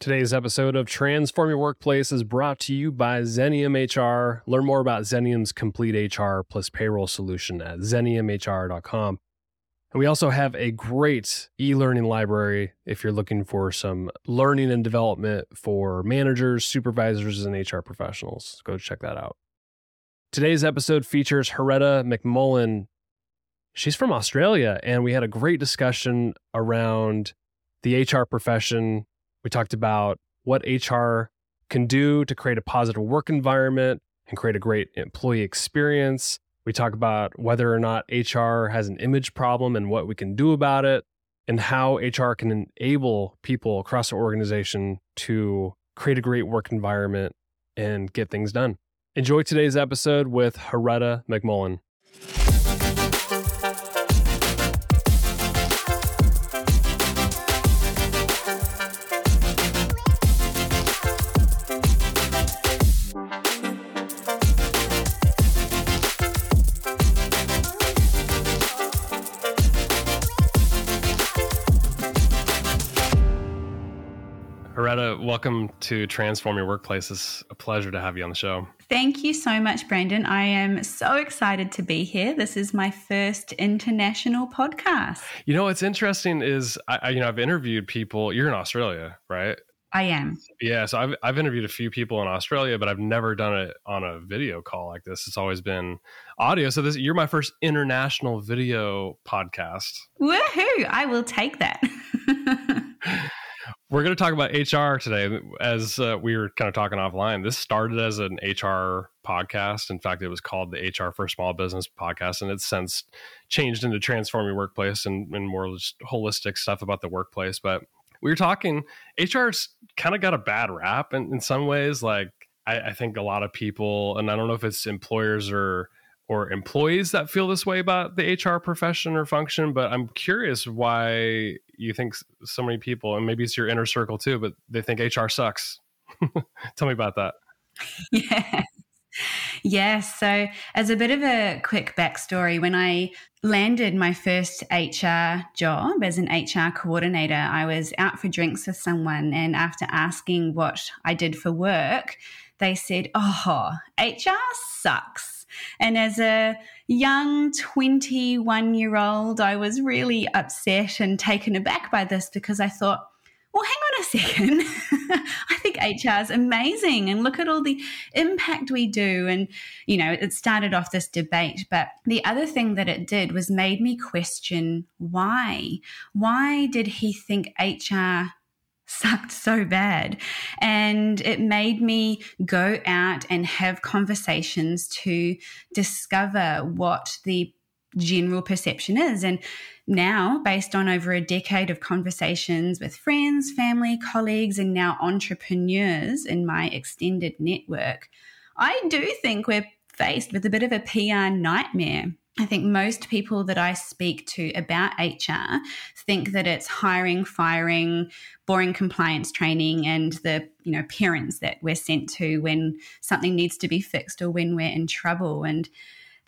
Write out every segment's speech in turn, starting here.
Today's episode of Transform Your Workplace is brought to you by Xenium HR. Learn more about Xenium's complete HR plus payroll solution at xeniumhr.com. And we also have a great e learning library if you're looking for some learning and development for managers, supervisors, and HR professionals. Go check that out. Today's episode features Hareta McMullin. She's from Australia, and we had a great discussion around the HR profession, we talked about what HR can do to create a positive work environment and create a great employee experience. We talk about whether or not HR has an image problem and what we can do about it, and how HR can enable people across the organization to create a great work environment and get things done. Enjoy today's episode with Hareta McMullin. Welcome to Transform Your Workplace. It's a pleasure to have you on the show. Thank you so much, Brandon. I am so excited to be here. This is my first international podcast. You know, what's interesting is, I, you know, I've interviewed people. You're in Australia, right? I am. Yeah, so I've I've interviewed a few people in Australia, but I've never done it on a video call like this. It's always been audio. So this you're my first international video podcast. Woohoo! I will take that. We're going to talk about HR today. As uh, we were kind of talking offline, this started as an HR podcast. In fact, it was called the HR for Small Business podcast, and it's since changed into transforming workplace and, and more holistic stuff about the workplace. But we were talking, HR's kind of got a bad rap in, in some ways. Like, I, I think a lot of people, and I don't know if it's employers or or employees that feel this way about the HR profession or function, but I'm curious why you think so many people, and maybe it's your inner circle too, but they think HR sucks. Tell me about that. Yeah. Yes. So, as a bit of a quick backstory, when I landed my first HR job as an HR coordinator, I was out for drinks with someone. And after asking what I did for work, they said, Oh, HR sucks. And as a young 21 year old, I was really upset and taken aback by this because I thought, well, hang on a second. I think HR is amazing. And look at all the impact we do. And, you know, it started off this debate. But the other thing that it did was made me question why. Why did he think HR sucked so bad. And it made me go out and have conversations to discover what the general perception is. And now, based on over a decade of conversations with friends, family, colleagues, and now entrepreneurs in my extended network, I do think we're faced with a bit of a PR nightmare I think most people that I speak to about HR think that it's hiring, firing, boring compliance training, and the you know parents that we're sent to when something needs to be fixed or when we're in trouble. And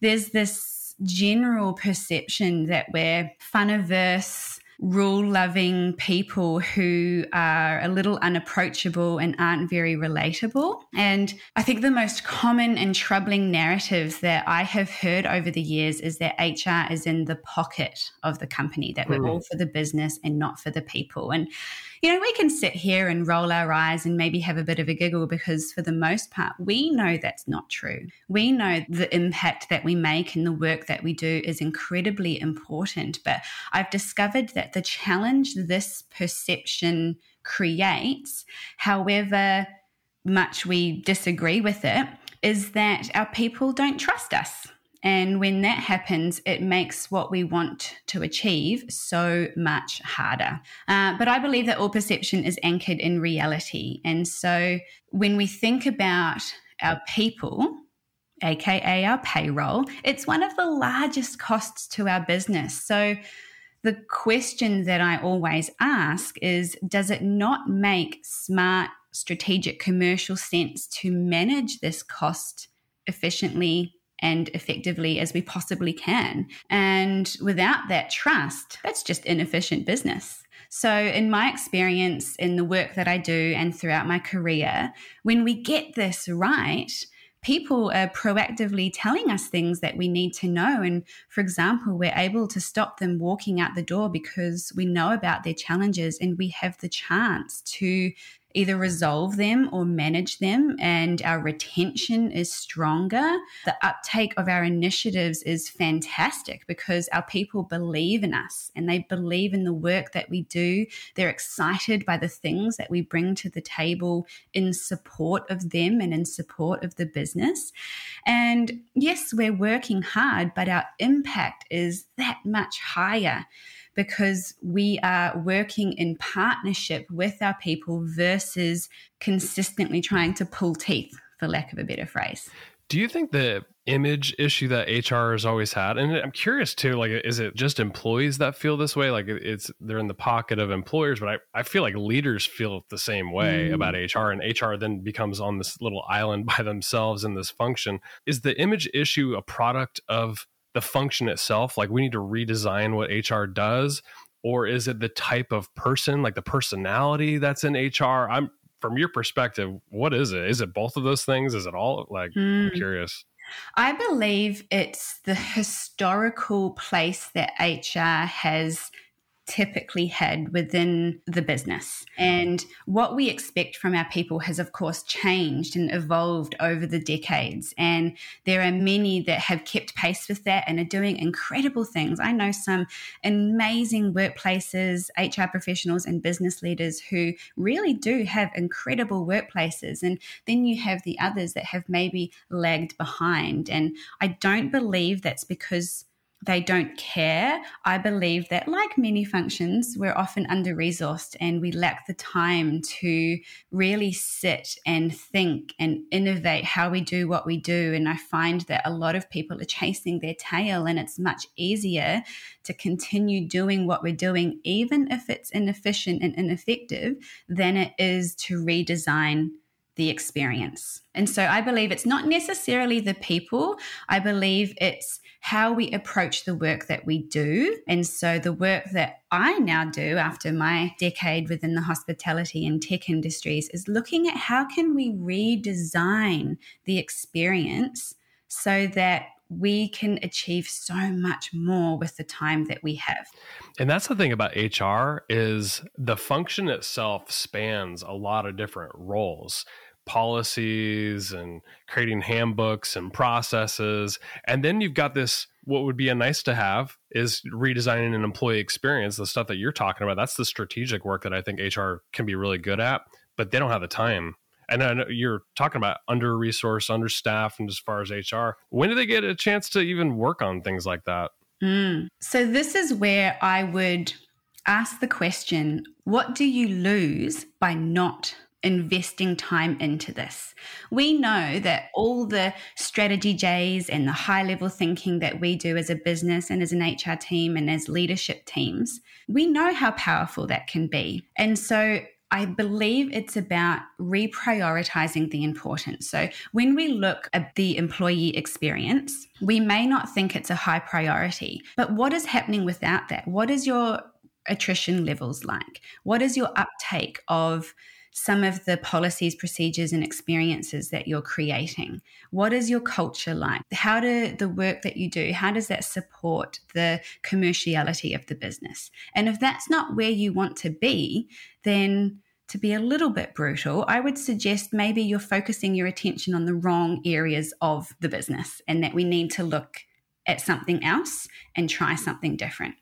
there's this general perception that we're fun averse rule loving people who are a little unapproachable and aren't very relatable. And I think the most common and troubling narratives that I have heard over the years is that HR is in the pocket of the company, that we're mm. all for the business and not for the people. And you know, we can sit here and roll our eyes and maybe have a bit of a giggle because, for the most part, we know that's not true. We know the impact that we make and the work that we do is incredibly important. But I've discovered that the challenge this perception creates, however much we disagree with it, is that our people don't trust us. And when that happens, it makes what we want to achieve so much harder. Uh, but I believe that all perception is anchored in reality. And so when we think about our people, aka our payroll, it's one of the largest costs to our business. So the question that I always ask is Does it not make smart, strategic, commercial sense to manage this cost efficiently and effectively as we possibly can. And without that trust, that's just inefficient business. So, in my experience in the work that I do and throughout my career, when we get this right, people are proactively telling us things that we need to know. And for example, we're able to stop them walking out the door because we know about their challenges and we have the chance to either resolve them or manage them, and our retention is stronger. The uptake of our initiatives is fantastic because our people believe in us and they believe in the work that we do. They're excited by the things that we bring to the table in support of them and in support of the business. And yes, we're working hard, but our impact is that much higher because we are working in partnership with our people versus consistently trying to pull teeth, for lack of a better phrase. Do you think the image issue that HR has always had, and I'm curious too, like, is it just employees that feel this way? Like, it's they're in the pocket of employers, but I, I feel like leaders feel the same way mm. about HR, and HR then becomes on this little island by themselves in this function. Is the image issue a product of the function itself? Like we need to redesign what hr does? Or is it the type of person like the personality that's in hr i'm from your perspective what is it? Is it both of those things? Is it all like mm. i'm hmm. curious. I believe it's the historical place that hr has typically had within the business. And what we expect from our people has, of course, changed and evolved over the decades. And there are many that have kept pace with that and are doing incredible things. I know some amazing workplaces, HR professionals, and business leaders who really do have incredible workplaces. And then you have the others that have maybe lagged behind. And I don't believe that's because they don't care. I believe that, like many functions, we're often under resourced and we lack the time to really sit and think and innovate how we do what we do. And I find that a lot of people are chasing their tail, and it's much easier to continue doing what we're doing, even if it's inefficient and ineffective, than it is to redesign the experience. And so I believe it's not necessarily the people, I believe it's how we approach the work that we do. And so the work that I now do after my decade within the hospitality and tech industries is looking at how can we redesign the experience so that we can achieve so much more with the time that we have. And that's the thing about HR is the function itself spans a lot of different roles policies and creating handbooks and processes. And then you've got this what would be a nice to have is redesigning an employee experience, the stuff that you're talking about. That's the strategic work that I think HR can be really good at, but they don't have the time. And I know you're talking about under resource, understaffed, and as far as HR, when do they get a chance to even work on things like that? Mm. So, this is where I would ask the question what do you lose by not investing time into this. We know that all the strategy J's and the high level thinking that we do as a business and as an HR team and as leadership teams, we know how powerful that can be. And so I believe it's about reprioritizing the importance. So, when we look at the employee experience, we may not think it's a high priority, but what is happening without that? What is your attrition levels like? What is your uptake of some of the policies, procedures, and experiences that you're creating. What is your culture like? How do the work that you do, how does that support the commerciality of the business? And if that's not where you want to be, then to be a little bit brutal, I would suggest maybe you're focusing your attention on the wrong areas of the business and that we need to look at something else and try something different.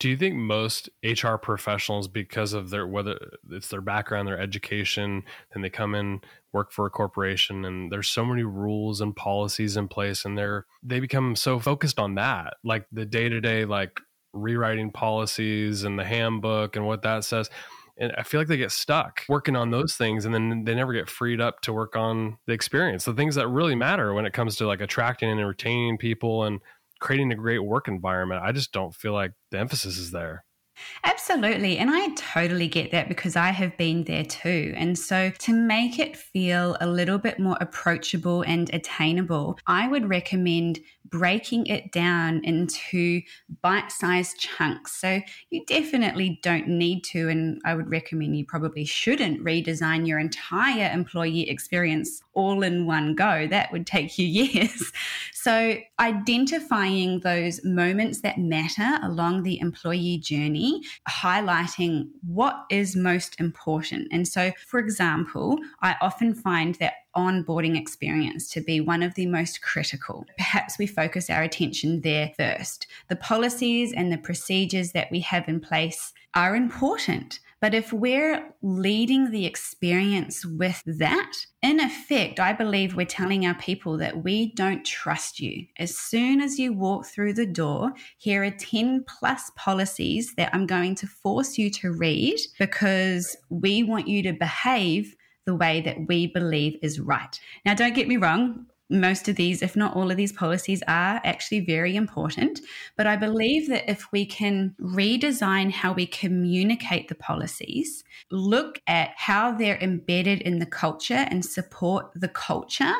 Do you think most HR professionals, because of their whether it's their background, their education, then they come in work for a corporation, and there's so many rules and policies in place, and they're they become so focused on that, like the day to day, like rewriting policies and the handbook and what that says. And I feel like they get stuck working on those things and then they never get freed up to work on the experience, the things that really matter when it comes to like attracting and retaining people and creating a great work environment. I just don't feel like the emphasis is there. Absolutely. And I totally get that because I have been there too. And so to make it feel a little bit more approachable and attainable, I would recommend breaking it down into bite sized chunks. So you definitely don't need to, and I would recommend you probably shouldn't redesign your entire employee experience all in one go. That would take you years. So identifying those moments that matter along the employee journey, highlighting what is most important. And so, for example, I often find that onboarding experience to be one of the most critical. Perhaps we focus our attention there first. The policies and the procedures that we have in place are important. But if we're leading the experience with that, in effect, I believe we're telling our people that we don't trust you. As soon as you walk through the door, here are 10 plus policies that I'm going to force you to read because we want you to behave the way that we believe is right. Now, don't get me wrong. Most of these, if not all of these policies, are actually very important. But I believe that if we can redesign how we communicate the policies, look at how they're embedded in the culture and support the culture,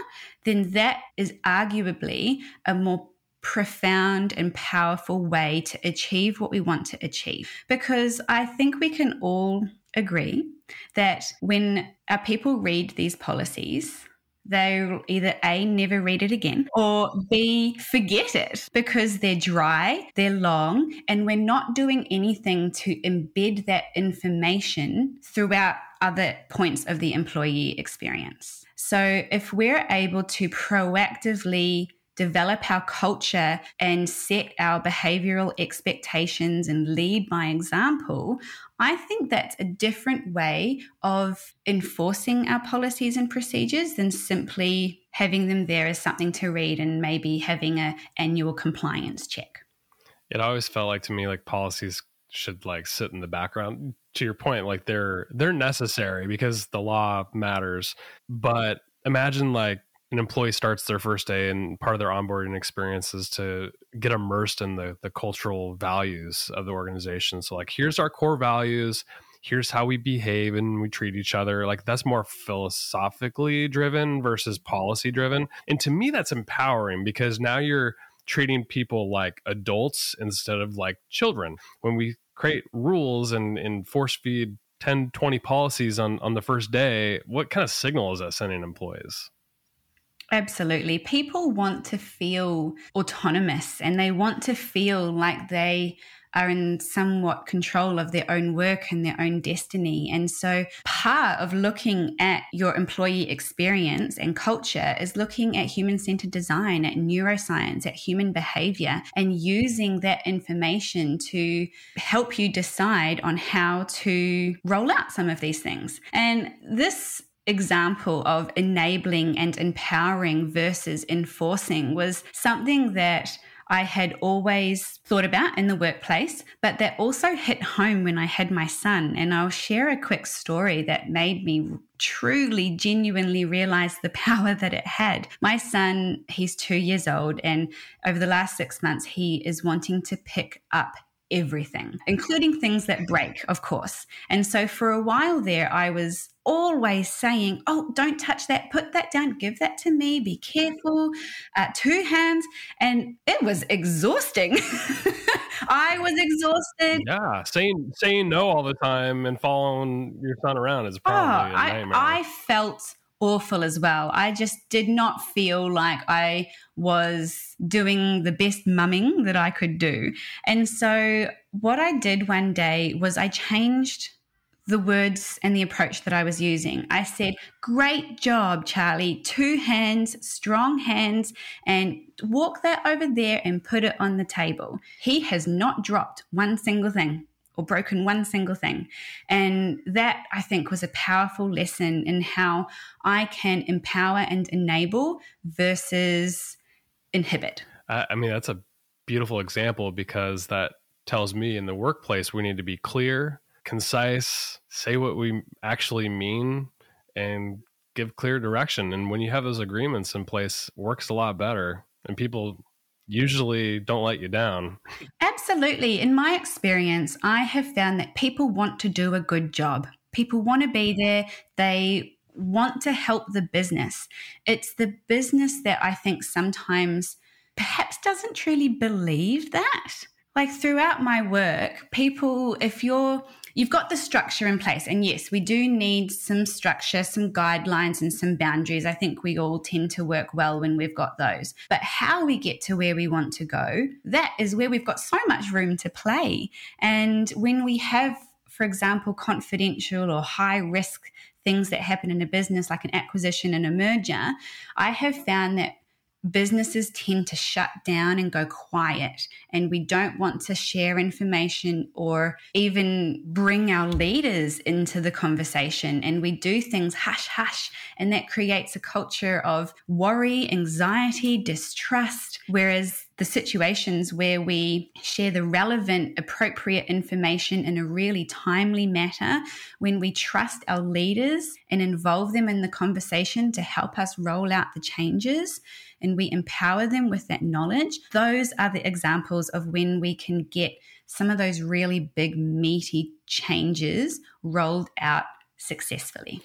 then that is arguably a more profound and powerful way to achieve what we want to achieve. Because I think we can all agree that when our people read these policies, they'll either A, never read it again, or B, forget it because they're dry, they're long, and we're not doing anything to embed that information throughout other points of the employee experience. So if we're able to proactively develop our culture and set our behavioral expectations and lead by example, I think that's a different way of enforcing our policies and procedures than simply having them there as something to read and maybe having a annual compliance check. It always felt like to me like policies should like sit in the background. To your point, like they're they're necessary because the law matters. But imagine like an employee starts their first day and part of their onboarding experience is to get immersed in the the cultural values of the organization. So like here's our core values here's how we behave and we treat each other. Like that's more philosophically driven versus policy driven. And to me that's empowering because now you're treating people like adults instead of like children. When we create rules and, and force feed 10 20 policies on on the first day what kind of signal is that sending employees Absolutely. People want to feel autonomous and they want to feel like they are in somewhat control of their own work and their own destiny. And so, part of looking at your employee experience and culture is looking at human centered design, at neuroscience, at human behavior, and using that information to help you decide on how to roll out some of these things. And this example of enabling and empowering versus enforcing was something that I had always thought about in the workplace, but that also hit home when I had my son. And I'll share a quick story that made me truly, genuinely realize the power that it had. My son, he's two years old, and over the last six months, he is wanting to pick up everything, including things that break, of course. And so for a while there, I was always saying, Oh, don't touch that, put that down, give that to me, be careful, uh, two hands. And it was exhausting. I was exhausted. Yeah, saying saying no all the time and following your son around is probably oh, a nightmare. I, I felt awful as well. I just did not feel like I was doing the best mumming that I could do. And so, what I did one day was I changed the words and the approach that I was using. I said, Great job, Charlie. Two hands, strong hands, and walk that over there and put it on the table. He has not dropped one single thing or broken one single thing. And that I think was a powerful lesson in how I can empower and enable versus inhibit. I mean, that's a beautiful example because that tells me in the workplace we need to be clear, concise, say what we actually mean, and give clear direction. And when you have those agreements in place, works a lot better. And people usually don't let you down. Absolutely. In my experience, I have found that people want to do a good job. People want to be there. They want to help the business. It's the business that I think sometimes perhaps doesn't truly believe that. Like throughout my work, people, if you're you've got the structure in place. And yes, we do need some structure, some guidelines, and some boundaries. I think we all tend to work well when we've got those. But how we get to where we want to go, that is where we've got so much room to play. And when we have, for example, confidential or high risk things that happen in a business like an acquisition and a merger, I have found that businesses tend to shut down and go quiet. And we don't want to share information or even bring our leaders into the conversation. And we do things hush hush. And that creates a culture of worry, anxiety, distrust. Whereas the situations where we share the relevant, appropriate information in a really timely manner, when we trust our leaders and involve them in the conversation to help us roll out the changes, and we empower them with that knowledge, those are the examples of when we can get some of those really big, meaty changes rolled out successfully.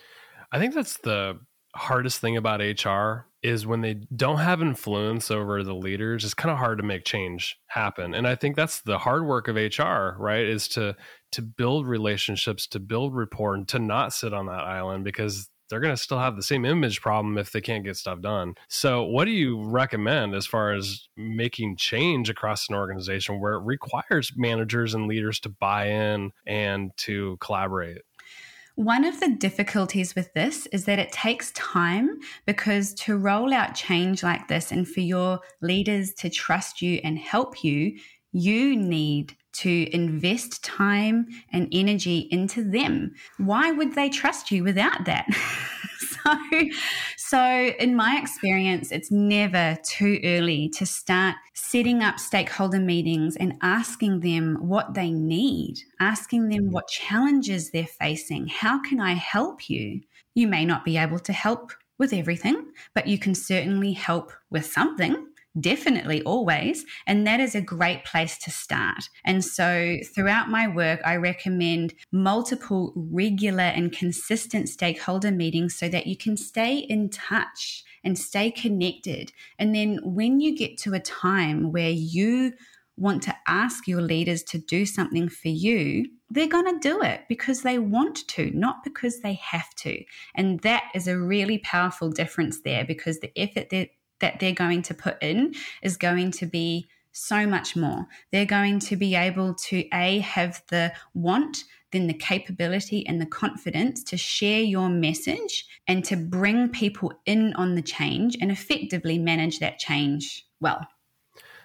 I think that's the hardest thing about HR is when they don't have influence over the leaders, it's kind of hard to make change happen. And I think that's the hard work of HR, right? Is to to build relationships, to build rapport, and to not sit on that island because they're going to still have the same image problem if they can't get stuff done. So, what do you recommend as far as making change across an organization where it requires managers and leaders to buy in and to collaborate? One of the difficulties with this is that it takes time because to roll out change like this and for your leaders to trust you and help you, you need to invest time and energy into them. Why would they trust you without that? so, so in my experience, it's never too early to start setting up stakeholder meetings and asking them what they need, asking them mm-hmm. what challenges they're facing. How can I help you? You may not be able to help with everything, but you can certainly help with something definitely always. And that is a great place to start. And so throughout my work, I recommend multiple regular and consistent stakeholder meetings so that you can stay in touch and stay connected. And then when you get to a time where you want to ask your leaders to do something for you, they're going to do it because they want to, not because they have to. And that is a really powerful difference there because the effort that that they're going to put in is going to be so much more. They're going to be able to A, have the want, then the capability and the confidence to share your message and to bring people in on the change and effectively manage that change well.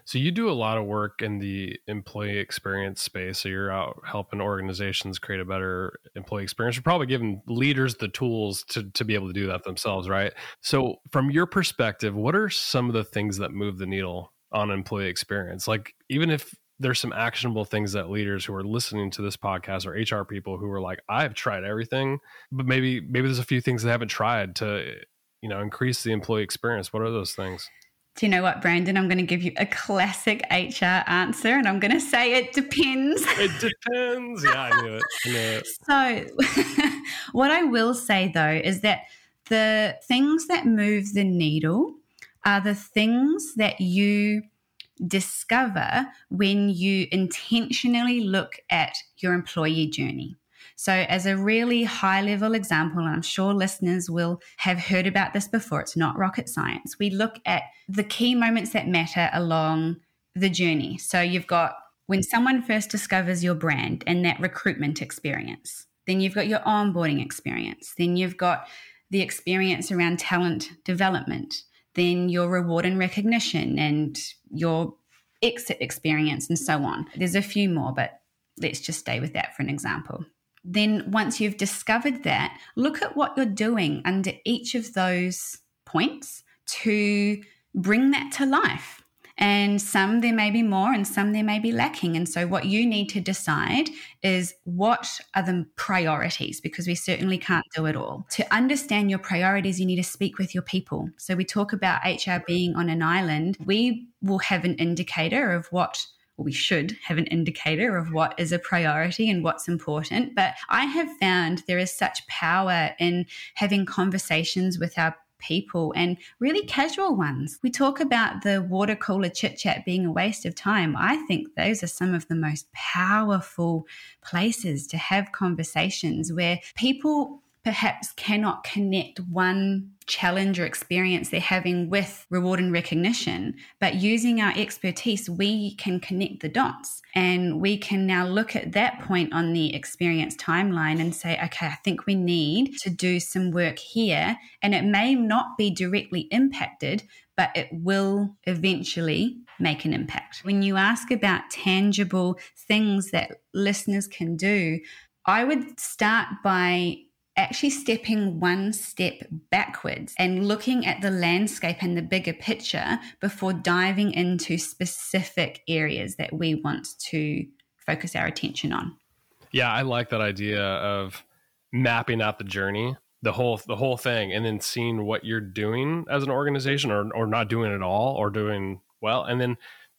So you do a lot of work in the employee experience space. So you're out helping organizations create a better employee experience. You're probably giving leaders the tools to, to be able to do that themselves, right? So from your perspective, what are some of the things that move the needle on employee experience? Like even if there's some actionable things that leaders who are listening to this podcast or HR people who are like, I've tried everything, but maybe maybe there's a few things they haven't tried to, you know, increase the employee experience. What are those things? Do you know what, Brandon? I'm going to give you a classic HR answer, and I'm going to say it depends. It depends. Yeah, I knew it. I knew it. So, what I will say though is that the things that move the needle are the things that you discover when you intentionally look at your employee journey. So, as a really high level example, and I'm sure listeners will have heard about this before, it's not rocket science. We look at the key moments that matter along the journey. So, you've got when someone first discovers your brand and that recruitment experience, then you've got your onboarding experience, then you've got the experience around talent development, then your reward and recognition, and your exit experience, and so on. There's a few more, but let's just stay with that for an example then once you've discovered that, look at what you're doing under each of those points to bring that to life. And some there may be more and some there may be lacking. And so, what you need to decide is what are the priorities, because we certainly can't do it all. To understand your priorities, you need to speak with your people. So, we talk about HR being on an island. We will have an indicator of what we should have an indicator of what is a priority and what's important. But I have found there is such power in having conversations with our people and really casual ones. We talk about the water cooler chit chat being a waste of time. I think those are some of the most powerful places to have conversations where people perhaps cannot connect one challenge or experience they're having with reward and recognition. But using our expertise, we can connect the dots and we can now look at that point on the experience timeline and say, okay, I think we need to do some work here. And it may not be directly impacted, but it will eventually make an impact. When you ask about tangible things that listeners can do, I would start by actually stepping one step backwards and looking at the landscape and the bigger picture before diving into specific areas that we want to focus our attention on. Yeah, I like that idea of mapping out the journey, the whole the whole thing and then seeing what you're doing as an organization or or not doing it all or doing well and then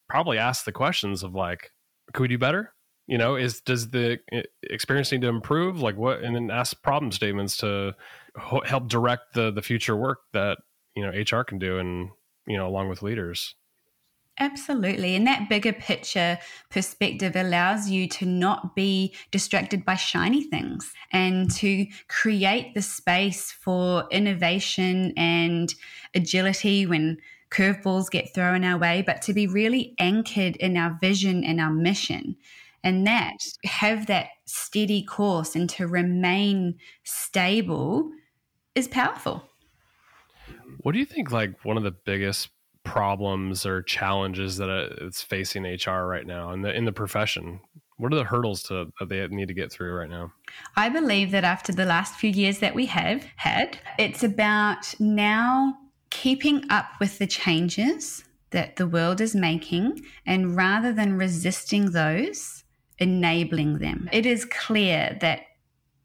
probably ask the questions of like could we do better? You know is does the eh, experience need to improve? Like what and then ask problem statements to help direct the the future work that you know hr can do and you know along with leaders. Absolutely. And that bigger picture perspective allows you to not be distracted by shiny things and to create the space for innovation and agility when curveballs get thrown our way, but to be really anchored in our vision and our mission and that have that steady course and to remain stable is powerful. What do you think like one of the biggest problems or challenges that uh, it's facing HR right now in the in the profession? What are the hurdles to that they need to get through right now? I believe that after the last few years that we have had, it's about now keeping up with the changes that the world is making and rather than resisting those, enabling them. It is clear that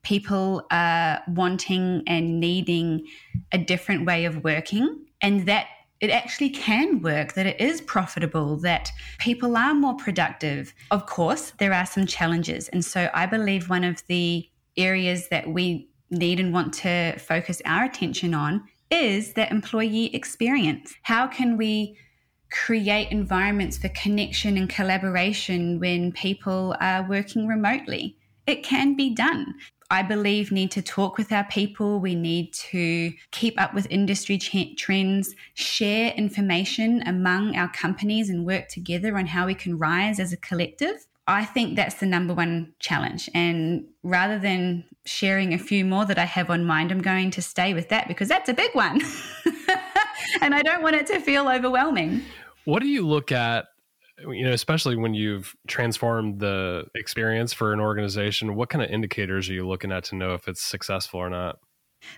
people are wanting and needing a different way of working and that it actually can work, that it is profitable, that people are more productive. Of course, there are some challenges. And so I believe one of the areas that we need and want to focus our attention on is that employee experience. How can we create environments for connection and collaboration when people are working remotely. It can be done. I believe need to talk with our people. We need to keep up with industry ch- trends, share information among our companies and work together on how we can rise as a collective. I think that's the number one challenge. And rather than sharing a few more that I have on mind, I'm going to stay with that because that's a big one. and I don't want it to feel overwhelming. What do you look at, you know, especially when you've transformed the experience for an organization? What kind of indicators are you looking at to know if it's successful or not?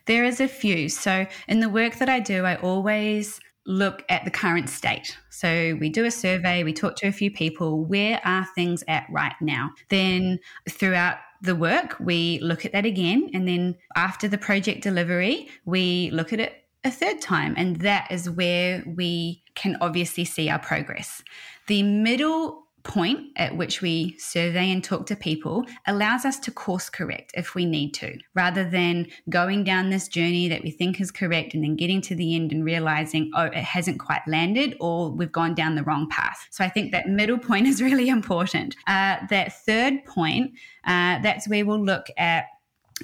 There is a few. So, in the work that I do, I always look at the current state. So we do a survey, we talk to a few people, where are things at right now? Then throughout the work, we look at that again. And then after the project delivery, we look at it a third time. And that is where we can obviously see our progress. The middle point at which we survey and talk to people allows us to course correct if we need to, rather than going down this journey that we think is correct and then getting to the end and realizing, oh, it hasn't quite landed or we've gone down the wrong path. So I think that middle point is really important. Uh, that third point, uh, that's where we'll look at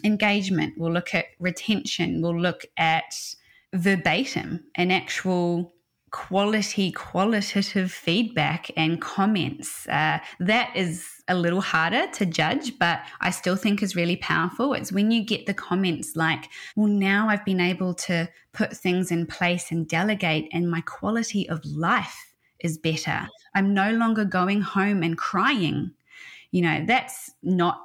engagement, we'll look at retention, we'll look at verbatim an actual quality, qualitative feedback and comments. Uh, that is a little harder to judge, but I still think is really powerful. It's when you get the comments like, well, now I've been able to put things in place and delegate, and my quality of life is better. I'm no longer going home and crying. You know, that's not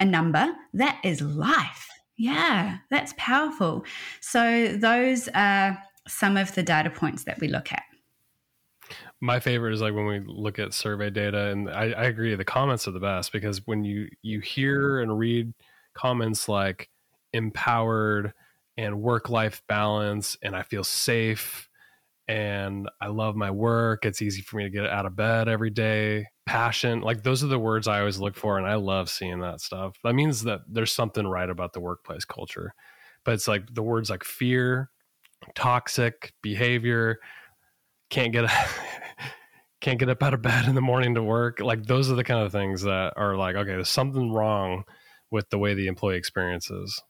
a number, that is life. Yeah, that's powerful. So, those are some of the data points that we look at. My favorite is like when we look at survey data, and I, I agree, the comments are the best because when you you hear and read comments like empowered and work life balance, and I feel safe, and I love my work. It's easy for me to get out of bed every day. Passion, like those are the words I always look for, and I love seeing that stuff. That means that there's something right about the workplace culture. But it's like the words like fear, toxic behavior, can't get can't get up out of bed in the morning to work. Like those are the kind of things that are like, okay, there's something wrong with the way the employee experiences.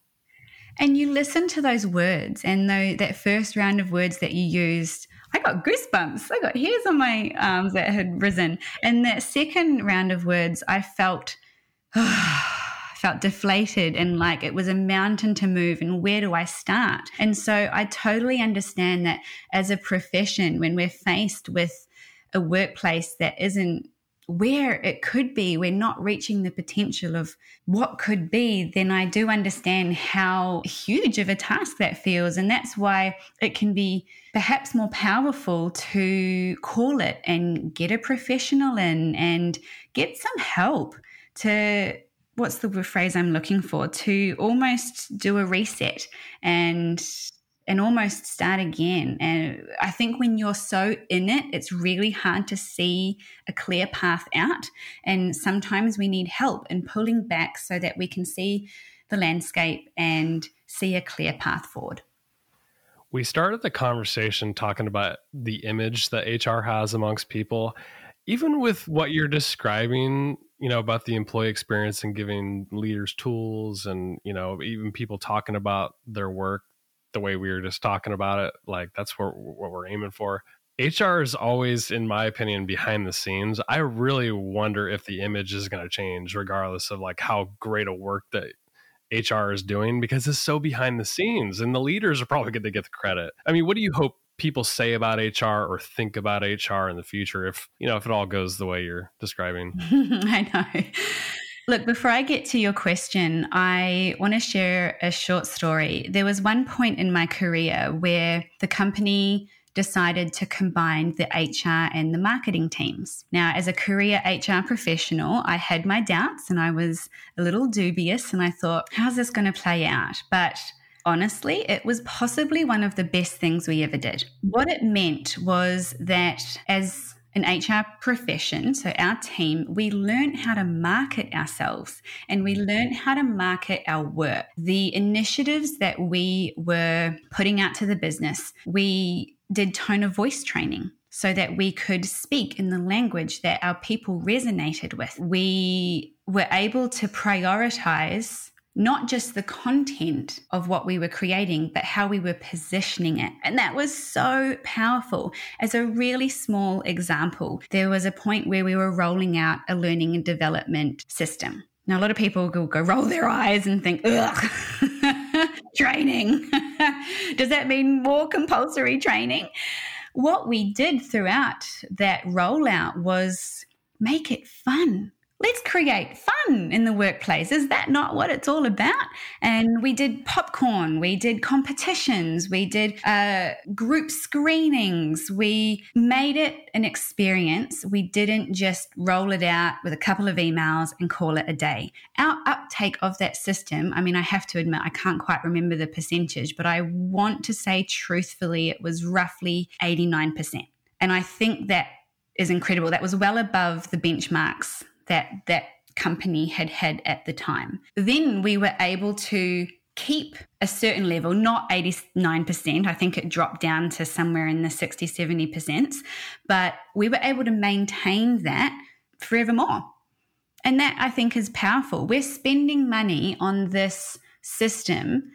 And you listen to those words and though that first round of words that you used, I got goosebumps. I got hairs on my arms that had risen. And that second round of words, I felt felt deflated and like it was a mountain to move and where do I start? And so I totally understand that as a profession when we're faced with a workplace that isn't where it could be, we're not reaching the potential of what could be, then I do understand how huge of a task that feels. And that's why it can be perhaps more powerful to call it and get a professional in and get some help to what's the phrase I'm looking for to almost do a reset and and almost start again. And I think when you're so in it, it's really hard to see a clear path out. And sometimes we need help in pulling back so that we can see the landscape and see a clear path forward. We started the conversation talking about the image that HR has amongst people. Even with what you're describing, you know, about the employee experience and giving leaders tools and, you know, even people talking about their work the way we were just talking about it. Like that's what what we're aiming for. HR is always, in my opinion, behind the scenes. I really wonder if the image is going to change, regardless of like how great a work that HR is doing, because it's so behind the scenes, and the leaders are probably going to get the credit. I mean, what do you hope people say about HR or think about HR in the future if you know if it all goes the way you're describing? I know. Look, before I get to your question, I want to share a short story. There was one point in my career where the company decided to combine the HR and the marketing teams. Now, as a career HR professional, I had my doubts and I was a little dubious and I thought, how's this going to play out? But honestly, it was possibly one of the best things we ever did. What it meant was that as an HR profession, so our team, we learn how to market ourselves and we learn how to market our work. The initiatives that we were putting out to the business, we did tone of voice training so that we could speak in the language that our people resonated with. We were able to prioritize not just the content of what we were creating, but how we were positioning it. And that was so powerful. As a really small example, there was a point where we were rolling out a learning and development system. Now, a lot of people will go roll their eyes and think, ugh, training. Does that mean more compulsory training? What we did throughout that rollout was make it fun let's create fun in the workplace. Is that not what it's all about? And we did popcorn, we did competitions, we did uh, group screenings, we made it an experience. We didn't just roll it out with a couple of emails and call it a day. Our uptake of that system, I mean, I have to admit, I can't quite remember the percentage, but I want to say truthfully, it was roughly 89%. And I think that is incredible. That was well above the benchmarks that that company had had at the time. Then we were able to keep a certain level, not 89%. I think it dropped down to somewhere in the 60, 70%, but we were able to maintain that forevermore. And that I think is powerful. We're spending money on this system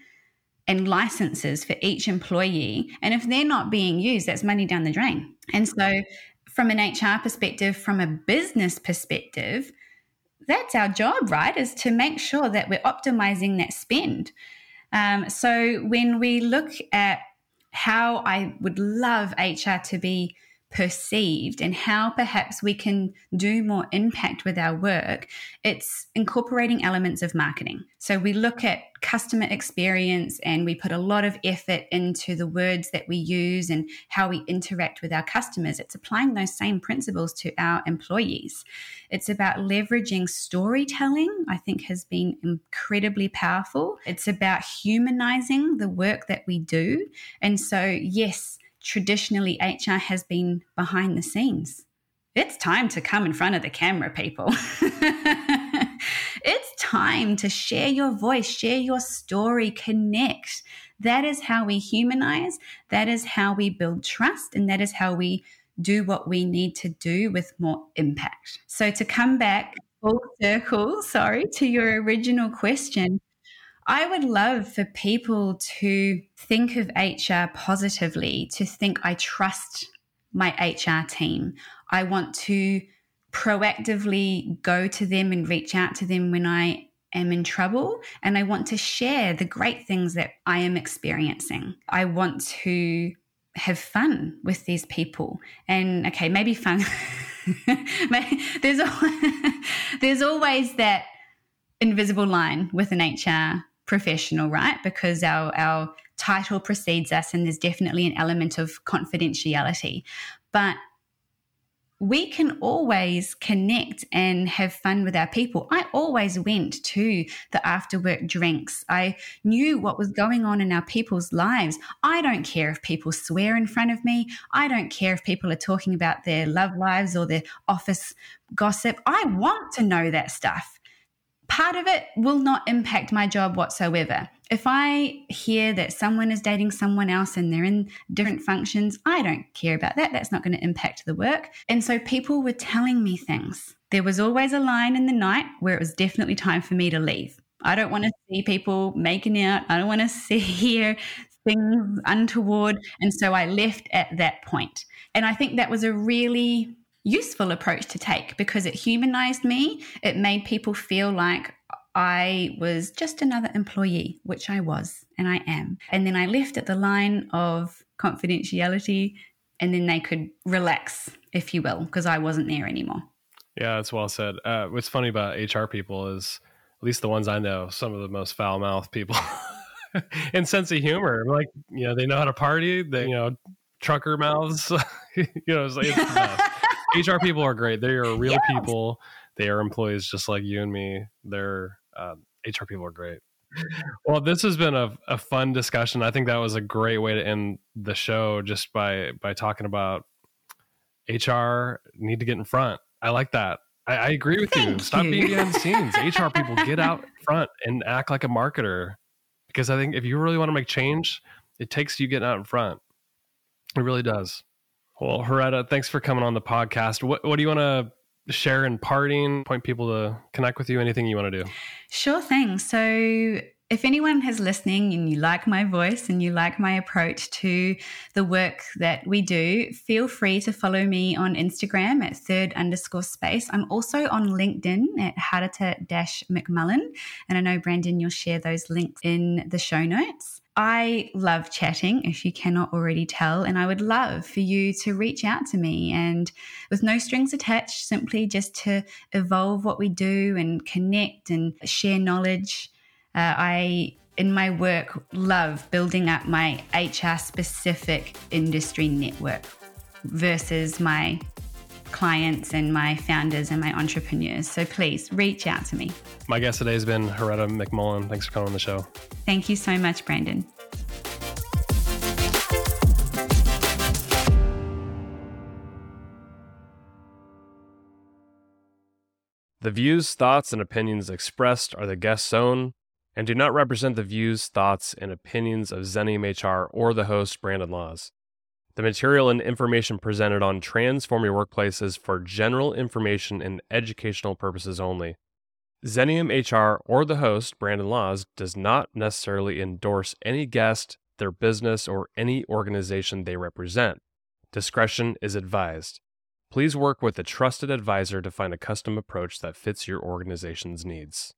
and licenses for each employee. And if they're not being used, that's money down the drain. And so from an HR perspective, from a business perspective, that's our job, right? Is to make sure that we're optimizing that spend. Um, so when we look at how I would love HR to be perceived and how perhaps we can do more impact with our work, it's incorporating elements of marketing. So we look at customer experience and we put a lot of effort into the words that we use and how we interact with our customers. It's applying those same principles to our employees. It's about leveraging storytelling, I think has been incredibly powerful. It's about humanizing the work that we do. And so, yes, traditionally HR has been behind the scenes. It's time to come in front of the camera, people. it's time to share your voice, share your story, connect. That is how we humanize, that is how we build trust, and that is how we do what we need to do with more impact. So, to come back full circle, sorry, to your original question, I would love for people to think of HR positively, to think, I trust my HR team. I want to proactively go to them and reach out to them when I am in trouble. And I want to share the great things that I am experiencing. I want to have fun with these people. And okay, maybe fun. there's, there's always that invisible line with an HR professional, right? Because our, our title precedes us and there's definitely an element of confidentiality. But we can always connect and have fun with our people. I always went to the after work drinks. I knew what was going on in our people's lives. I don't care if people swear in front of me. I don't care if people are talking about their love lives or their office gossip. I want to know that stuff. Part of it will not impact my job whatsoever if I hear that someone is dating someone else and they're in different functions, I don't care about that. That's not going to impact the work. And so people were telling me things. There was always a line in the night where it was definitely time for me to leave. I don't want to see people making out. I don't want to see hear things untoward. And so I left at that point. And I think that was a really useful approach to take because it humanized me. It made people feel like I was just another employee, which I was and I am. And then I left at the line of confidentiality, and then they could relax, if you will, because I wasn't there anymore. Yeah, that's well said. Uh, what's funny about HR people is, at least the ones I know, some of the most foul mouthed people and sense of humor. Like, you know, they know how to party, they, you know, trucker mouths. you know, it's like, it's, HR people are great. They are real yes. people. They are employees just like you and me. They're um, HR people are great. Well, this has been a, a fun discussion. I think that was a great way to end the show just by by talking about HR need to get in front. I like that. I, I agree with Thank you. Stop you. being behind the scenes. HR people get out front and act like a marketer. Because I think if you really want to make change, it takes you getting out in front. It really does. Well, Hareta, thanks for coming on the podcast. What what do you want to share in parting, point people to connect with you, anything you want to do? Sure thing. So, if anyone is listening and you like my voice and you like my approach to the work that we do, feel free to follow me on Instagram at third underscore space. I'm also on LinkedIn at Hareta dash McMullin. And I know, Brandon, you'll share those links in the show notes. I love chatting, if you cannot already tell, and I would love for you to reach out to me and with no strings attached, simply just to evolve what we do and connect and share knowledge. Uh, I, in my work, love building up my HR specific industry network versus my clients and my founders and my entrepreneurs. So please reach out to me. My guest today has been Hareta McMullin. Thanks for coming on the show. Thank you so much, Brandon. The views, thoughts, and opinions expressed are the guest's own and do not represent the views, thoughts, and opinions of Xenium HR or the host, Brandon Laws. The material and information presented on Transform Your Workplace is for general information and educational purposes only. Xenium HR or the host, Brandon Laws, does not necessarily endorse any guest, their business, or any organization they represent. Discretion is advised. Please work with a trusted advisor to find a custom approach that fits your organization's needs.